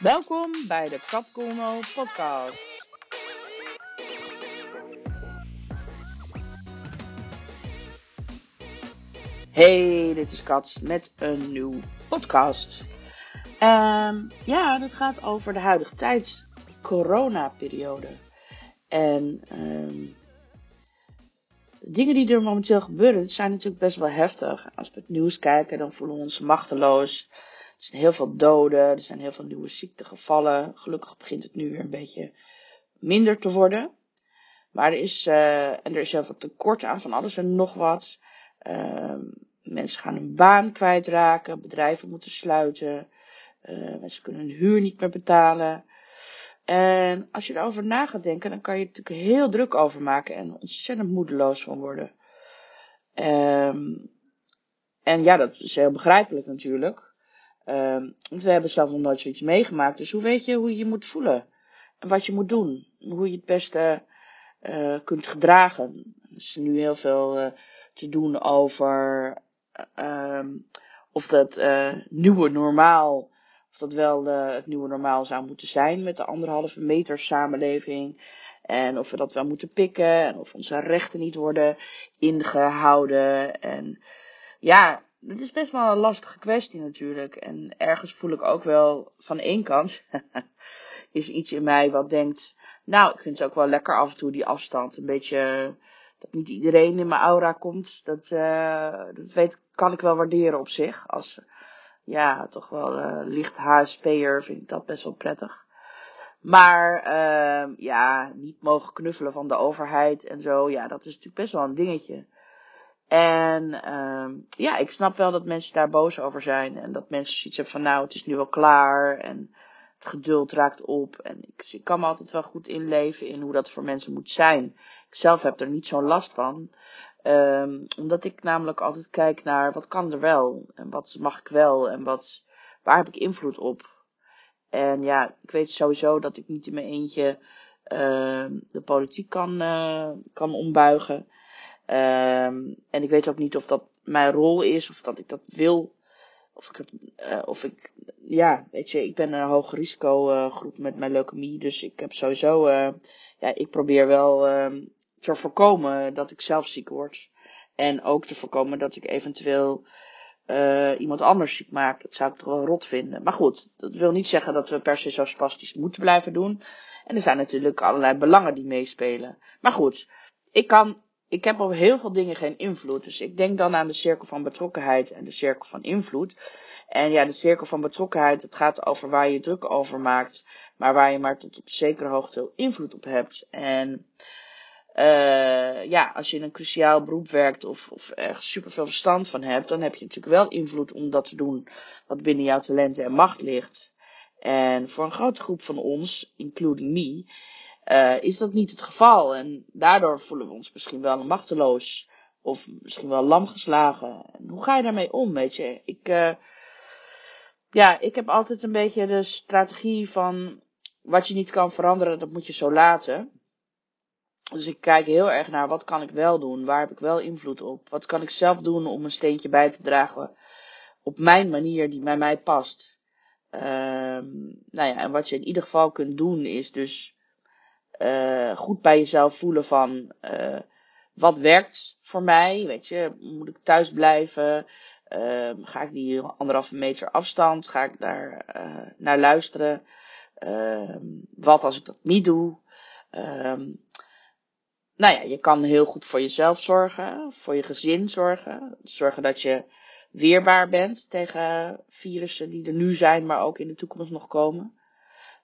Welkom bij de Capcomo podcast. Hey, dit is Kat met een nieuw podcast. Um, ja, het gaat over de huidige tijd, corona-periode. En um, de dingen die er momenteel gebeuren, zijn natuurlijk best wel heftig. Als we het nieuws kijken, dan voelen we ons machteloos. Er zijn heel veel doden, er zijn heel veel nieuwe ziektegevallen. Gelukkig begint het nu weer een beetje minder te worden. Maar er is, uh, en er is heel veel tekort aan van alles en nog wat. Uh, mensen gaan hun baan kwijtraken, bedrijven moeten sluiten, uh, mensen kunnen hun huur niet meer betalen. En als je erover na gaat denken, dan kan je er natuurlijk heel druk over maken en ontzettend moedeloos van worden. Um, en ja, dat is heel begrijpelijk natuurlijk. Um, want we hebben zelf nog nooit zoiets meegemaakt. Dus hoe weet je hoe je je moet voelen? En wat je moet doen? Hoe je het beste uh, kunt gedragen? Er is nu heel veel uh, te doen over um, of dat uh, nieuwe normaal, of dat wel het nieuwe normaal zou moeten zijn met de anderhalve meter samenleving. En of we dat wel moeten pikken. En of onze rechten niet worden ingehouden. En ja, het is best wel een lastige kwestie natuurlijk. En ergens voel ik ook wel van één kant is iets in mij wat denkt, nou, ik vind het ook wel lekker af en toe die afstand. Een beetje, dat niet iedereen in mijn aura komt. Dat, uh, dat weet, kan ik wel waarderen op zich. Als, ja, toch wel uh, licht HSP'er vind ik dat best wel prettig. Maar, uh, ja, niet mogen knuffelen van de overheid en zo. Ja, dat is natuurlijk best wel een dingetje. En um, ja, ik snap wel dat mensen daar boos over zijn. En dat mensen zoiets hebben van nou, het is nu wel klaar. En het geduld raakt op. En ik, kan me altijd wel goed inleven in hoe dat voor mensen moet zijn. Ik zelf heb er niet zo'n last van. Um, omdat ik namelijk altijd kijk naar wat kan er wel. En wat mag ik wel. En wat, waar heb ik invloed op. En ja, ik weet sowieso dat ik niet in mijn eentje uh, de politiek kan, uh, kan ombuigen. Um, en ik weet ook niet of dat mijn rol is, of dat ik dat wil. Of ik het, uh, of ik, ja, weet je, ik ben een hoog risico uh, groep met mijn leukemie. Dus ik heb sowieso, uh, ja, ik probeer wel uh, te voorkomen dat ik zelf ziek word. En ook te voorkomen dat ik eventueel uh, iemand anders ziek maak. Dat zou ik toch wel rot vinden. Maar goed, dat wil niet zeggen dat we per se zo spastisch moeten blijven doen. En er zijn natuurlijk allerlei belangen die meespelen. Maar goed, ik kan ik heb op heel veel dingen geen invloed. Dus ik denk dan aan de cirkel van betrokkenheid en de cirkel van invloed. En ja, de cirkel van betrokkenheid, het gaat over waar je druk over maakt, maar waar je maar tot op zekere hoogte invloed op hebt. En uh, ja, als je in een cruciaal beroep werkt of, of ergens superveel verstand van hebt, dan heb je natuurlijk wel invloed om dat te doen wat binnen jouw talenten en macht ligt. En voor een grote groep van ons, including me, uh, is dat niet het geval. En daardoor voelen we ons misschien wel machteloos. Of misschien wel lam geslagen. En hoe ga je daarmee om, weet je? Ik, uh, ja, ik heb altijd een beetje de strategie van wat je niet kan veranderen, dat moet je zo laten. Dus ik kijk heel erg naar wat kan ik wel doen, waar heb ik wel invloed op, wat kan ik zelf doen om een steentje bij te dragen op mijn manier die bij mij past. Um, nou ja, en wat je in ieder geval kunt doen is dus uh, goed bij jezelf voelen van uh, wat werkt voor mij. Weet je, moet ik thuis blijven? Uh, ga ik die anderhalve meter afstand? Ga ik daar uh, naar luisteren? Ehm, wat als ik dat niet doe? Um, nou ja, je kan heel goed voor jezelf zorgen, voor je gezin zorgen. Zorgen dat je weerbaar bent tegen virussen die er nu zijn, maar ook in de toekomst nog komen.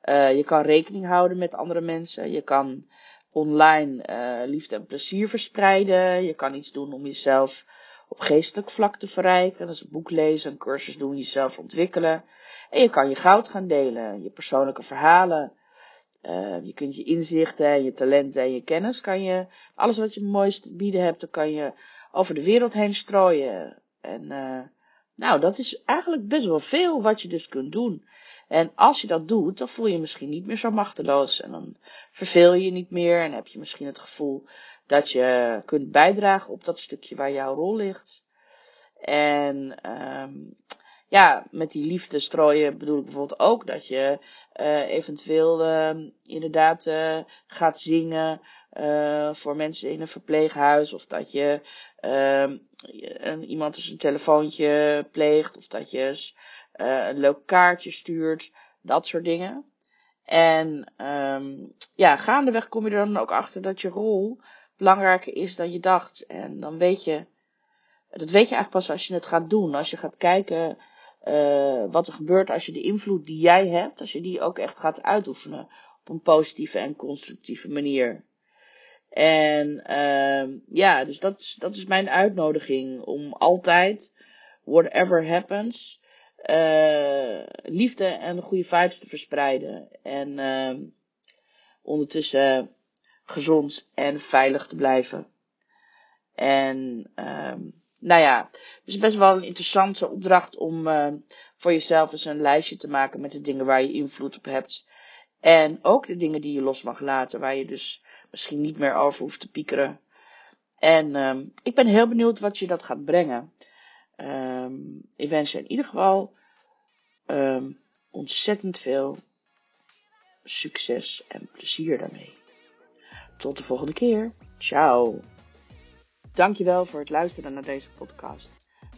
Uh, je kan rekening houden met andere mensen. Je kan online uh, liefde en plezier verspreiden. Je kan iets doen om jezelf op geestelijk vlak te verrijken. Is een boek lezen, een cursus doen, jezelf ontwikkelen. En je kan je goud gaan delen, je persoonlijke verhalen. Uh, je kunt je inzichten, je talenten en je kennis, kan je, alles wat je mooiste te bieden hebt, dan kan je over de wereld heen strooien. En nou, dat is eigenlijk best wel veel wat je dus kunt doen. En als je dat doet, dan voel je misschien niet meer zo machteloos. En dan verveel je je niet meer. En heb je misschien het gevoel dat je kunt bijdragen op dat stukje waar jouw rol ligt. En um, ja, met die liefde strooien bedoel ik bijvoorbeeld ook dat je uh, eventueel uh, inderdaad uh, gaat zingen voor mensen in een verpleeghuis. Of dat je ehm, iemand eens een telefoontje pleegt. Of dat je een leuk kaartje stuurt. Dat soort dingen. En um, ja, gaandeweg kom je er dan ook achter dat je rol belangrijker is dan je dacht. En dan weet je, dat weet je eigenlijk pas als je het gaat doen. Als je gaat kijken uh, wat er gebeurt als je de invloed die jij hebt, als je die ook echt gaat uitoefenen op een positieve en constructieve manier. En uh, ja, dus dat is, dat is mijn uitnodiging om altijd, whatever happens, uh, liefde en goede vibes te verspreiden. En uh, ondertussen gezond en veilig te blijven. En um, nou ja, het is best wel een interessante opdracht om uh, voor jezelf eens een lijstje te maken met de dingen waar je invloed op hebt. En ook de dingen die je los mag laten, waar je dus misschien niet meer over hoeft te piekeren. En ik ben heel benieuwd wat je dat gaat brengen. Um, ik wens je in ieder geval um, ontzettend veel succes en plezier daarmee. Tot de volgende keer. Ciao. Dankjewel voor het luisteren naar deze podcast.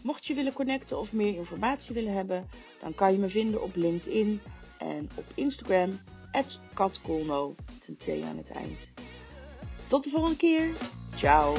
Mocht je willen connecten of meer informatie willen hebben, dan kan je me vinden op LinkedIn en op Instagram, katkolno, aan het eind. Tot de volgende keer. Ciao.